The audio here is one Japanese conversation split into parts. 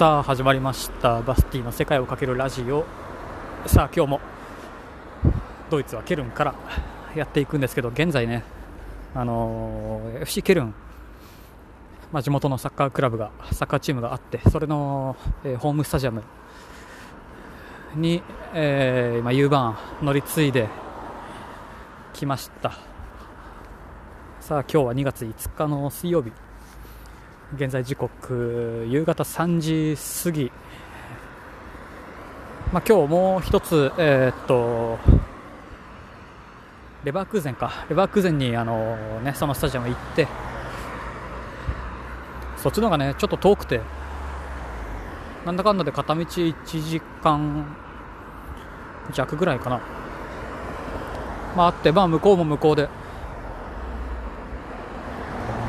さあ始まりました。バスティの世界をかけるラジオ。さあ今日もドイツはケルンからやっていくんですけど現在ねあのー FC ケルンまあ、地元のサッカークラブがサッカーチームがあってそれの、えーホームスタジアムに、えー今 U バーン乗り継いできました。さあ今日は2月5日の水曜日。現在時刻夕方3時過ぎ、まあ、今日もう一つ、えーっとレバークーゼンか。レバークーゼンにあの、ね、そのスタジアム行って。そっちの方がねちょっと遠くて。なんだかんだで片道1時間弱ぐらいかな。まああってまあ向こうも向こうで。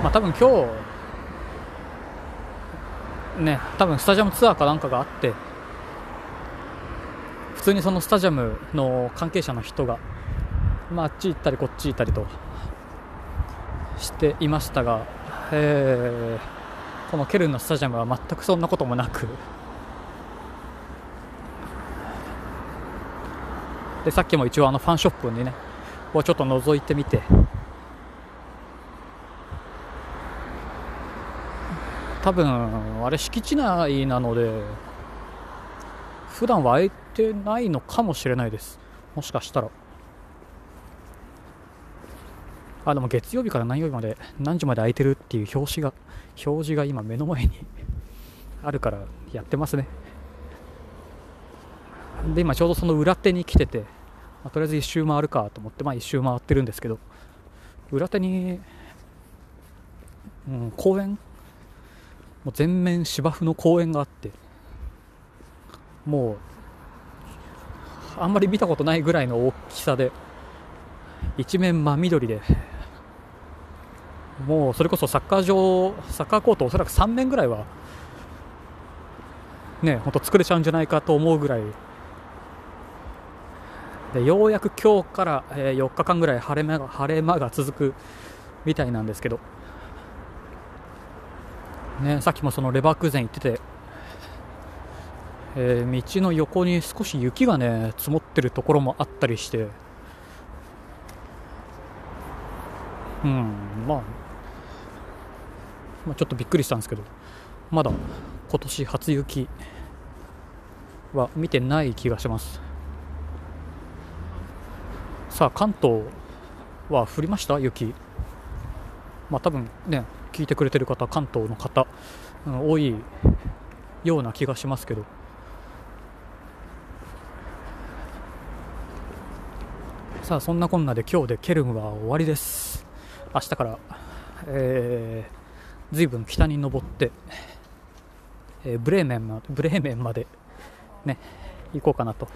まあ多分今日ね多分スタジアムツアーかなんかがあって普通にそのスタジアムの関係者の人がまああっち行ったりこっち行ったりとしていましたが、えーこのケルンのスタジアムは全くそんなこともなく。でさっきも一応あのファンショップにねをちょっと覗いてみて多分あれ敷地内なので普段は開いてないのかもしれないです。もしかしたら。あでも月曜日から何曜日まで何時まで空いてるっていう表紙が表示が今目の前に あるからやってますね。で今ちょうどその裏手に来てて、まあとりあえず一周回るかと思ってまあ一周回ってるんですけど裏手に、うん、公園もう全面芝生の公園があってもうあんまり見たことないぐらいの大きさで一面真緑でもうそれこそサッカー場サッカーコートおそらく3面ぐらいはね本当作れちゃうんじゃないかと思うぐらい。でようやく今日から、えー4日間ぐらい晴れ間が晴れ間が続くみたいなんですけど、ね、さっきもそのレバークーゼン行ってて、えー道の横に少し雪がね積もってるところもあったりして。うんまあ、まあ、ちょっとびっくりしたんですけどまだ今年初雪は見てない気がします。さあ関東は降りました？雪。まあ多分ね聞いてくれてる方関東の方、うん多いような気がしますけど。さあそんなこんなで今日でケルンは終わりです。明日から、えー、ずいぶん北に登って、えーブレーメンまでブレーメンまでね行こうかなと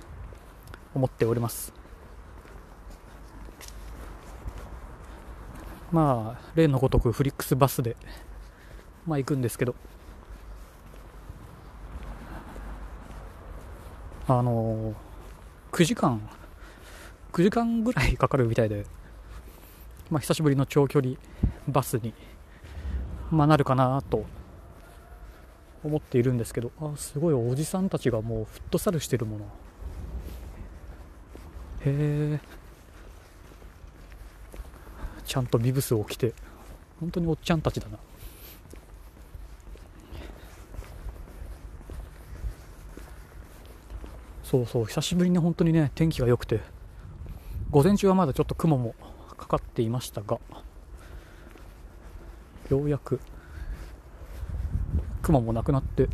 思っております。まあ例のごとくフリックスバスでまあ行くんですけど。あのー9時間9時間ぐらいかかるみたいでまあ、久しぶりの長距離バスに、まあ、なるかなと思っているんですけどあすごいおじさんたちがもうフットサルしてるもの。へえちゃんとビブスを着て。本当におっちゃんたちだな。そうそう久しぶりに本当にね天気が良くて。午前中はまだちょっと雲もかかっていましたが。ようやく雲もなくなって。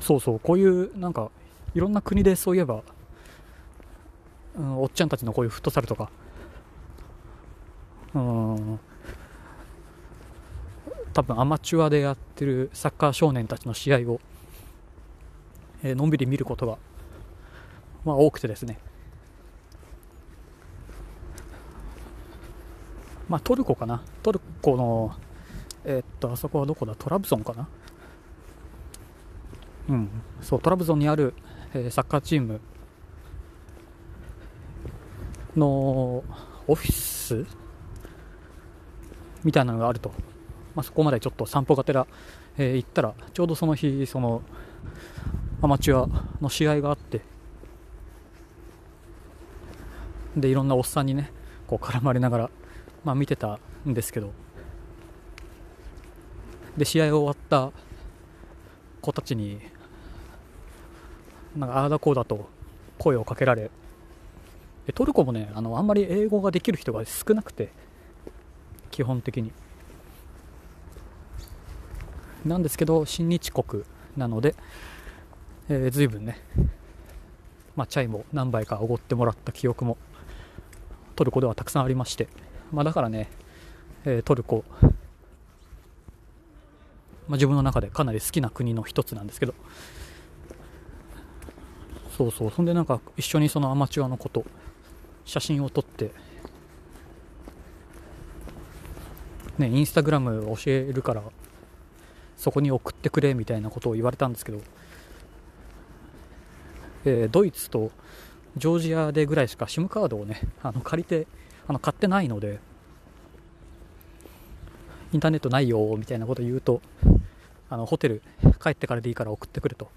そうそうこういうなんかいろんな国でそういえば、うん、おっちゃんたちのこういうフットサルとかうん多分アマチュアでやってるサッカー少年たちの試合をえーのんびり見ることが、まあ、多くてですね、まあ、トルコかな？トルコの、えーっとあそこはどこだ？トラブゾンかな？うんそうトラブゾンにある、えーサッカーチームのオフィスみたいなのがあると、まあ、そこまでちょっと散歩がてら、えー行ったらちょうどその日そのアマチュアの試合があってでいろんなおっさんにねこう絡まれながら、まあ、見てたんですけどで試合終わった子たちになんかああだこうだと声をかけられでトルコもねあのあんまり英語ができる人が少なくて基本的に。なんですけど親日国なので、えー、随分ね、まあ、チャイも何杯かおごってもらった記憶もトルコではたくさんありまして、まあ、だからね、えートルコ、まあ、自分の中でかなり好きな国の一つなんですけどそうそう。そんでなんか一緒にそのアマチュアの子と写真を撮ってねインスタグラム教えるからそこに送ってくれみたいなことを言われたんですけど、えードイツとジョージアでぐらいしか SIM カードをねあの借りてあの買ってないのでインターネットないよみたいなこと言うとあのホテル帰ってからでいいから送ってくれと。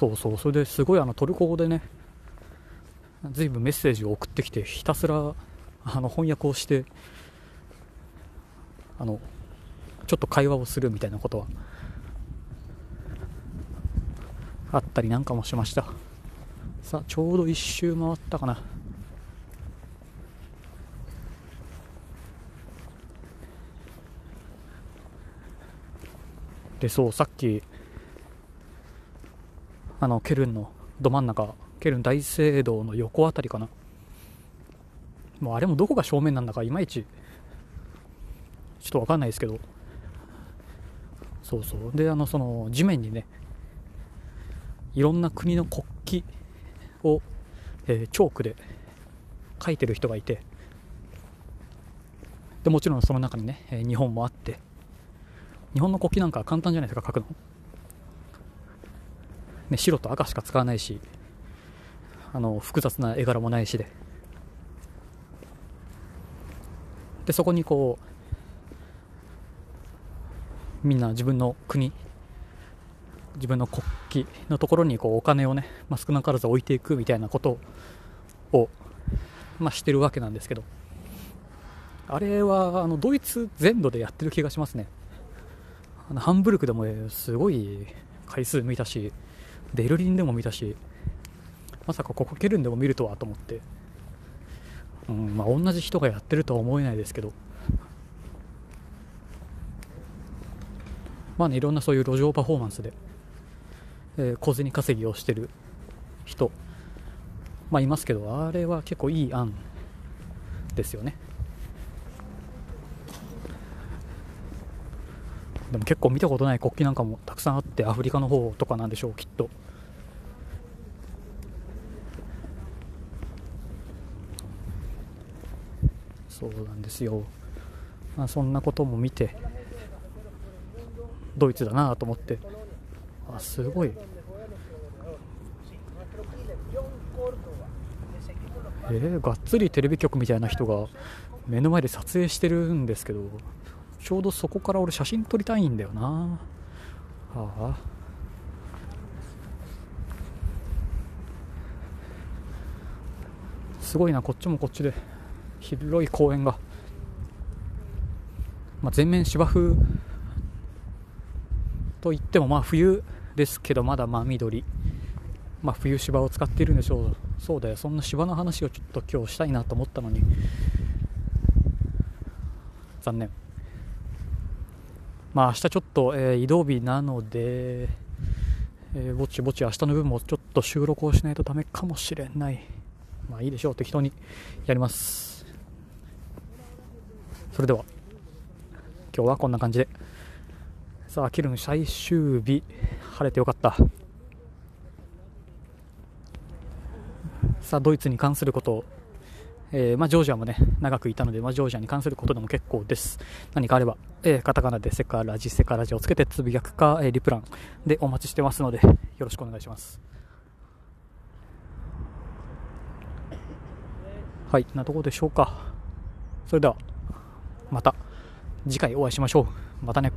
そうそう。それですごいあのトルコ語でね随分メッセージを送ってきてひたすらあの翻訳をしてあのちょっと会話をするみたいなことはあったりなんかもしました。さあちょうど一周回ったかな。でそうさっきあのケルンのど真ん中ケルン大聖堂の横あたりかな。もうあれもどこが正面なんだかいまいちちょっとわかんないですけど。そうそう。であのその地面にねいろんな国の国旗を、えーチョークで書いてる人がいて。でもちろんその中にね、えー日本もあって。日本の国旗なんか簡単じゃないですか書くの、ね、白と赤しか使わないしあの複雑な絵柄もないしで。でそこにこうみんな自分の国自分の国旗のところにこうお金をね、まあ、少なからず置いていくみたいなことを、まあ、してるわけなんですけど。あれはあのドイツ全土でやってる気がしますね。あのハンブルクでもすごい回数見たしベルリンでも見たしまさかここケルンでも見るとはと思って、うんまあ、同じ人がやってるとは思えないですけど。まあねいろんなそういう路上パフォーマンスで、えー小銭稼ぎをしてる人まあいますけどあれは結構いい案ですよね。でも結構見たことない国旗なんかもたくさんあってアフリカの方とかなんでしょうきっと。そうなんですよ、まあ、そんなことも見てドイツだなと思って。あすごい。えー、がっつりテレビ局みたいな人が目の前で撮影してるんですけど。ちょうどそこから俺写真撮りたいんだよな。ああ。すごいなこっちもこっちで。広い公園が、まあ、全面芝生。といってもまあ冬ですけどまだ真緑。まあ冬芝を使っているんでしょう。そうだよ。そんな芝の話をちょっと今日したいなと思ったのに。残念。まあ明日ちょっと、えー移動日なので、えーぼちぼち明日の分もちょっと収録をしないとダメかもしれない。まあいいでしょう適当にやります。それでは今日はこんな感じで。さあケルン最終日。晴れてよかった。さあドイツに関することをえーまあ、ジョージアもね長くいたので、まあ、ジョージアに関することでも結構です。何かあれば、えーカタカナでセカラジセカラジをつけてつぶやくか、えーリプランでお待ちしてますのでよろしくお願いします。はいなとこでしょうか。それではまた次回お会いしましょう。またね。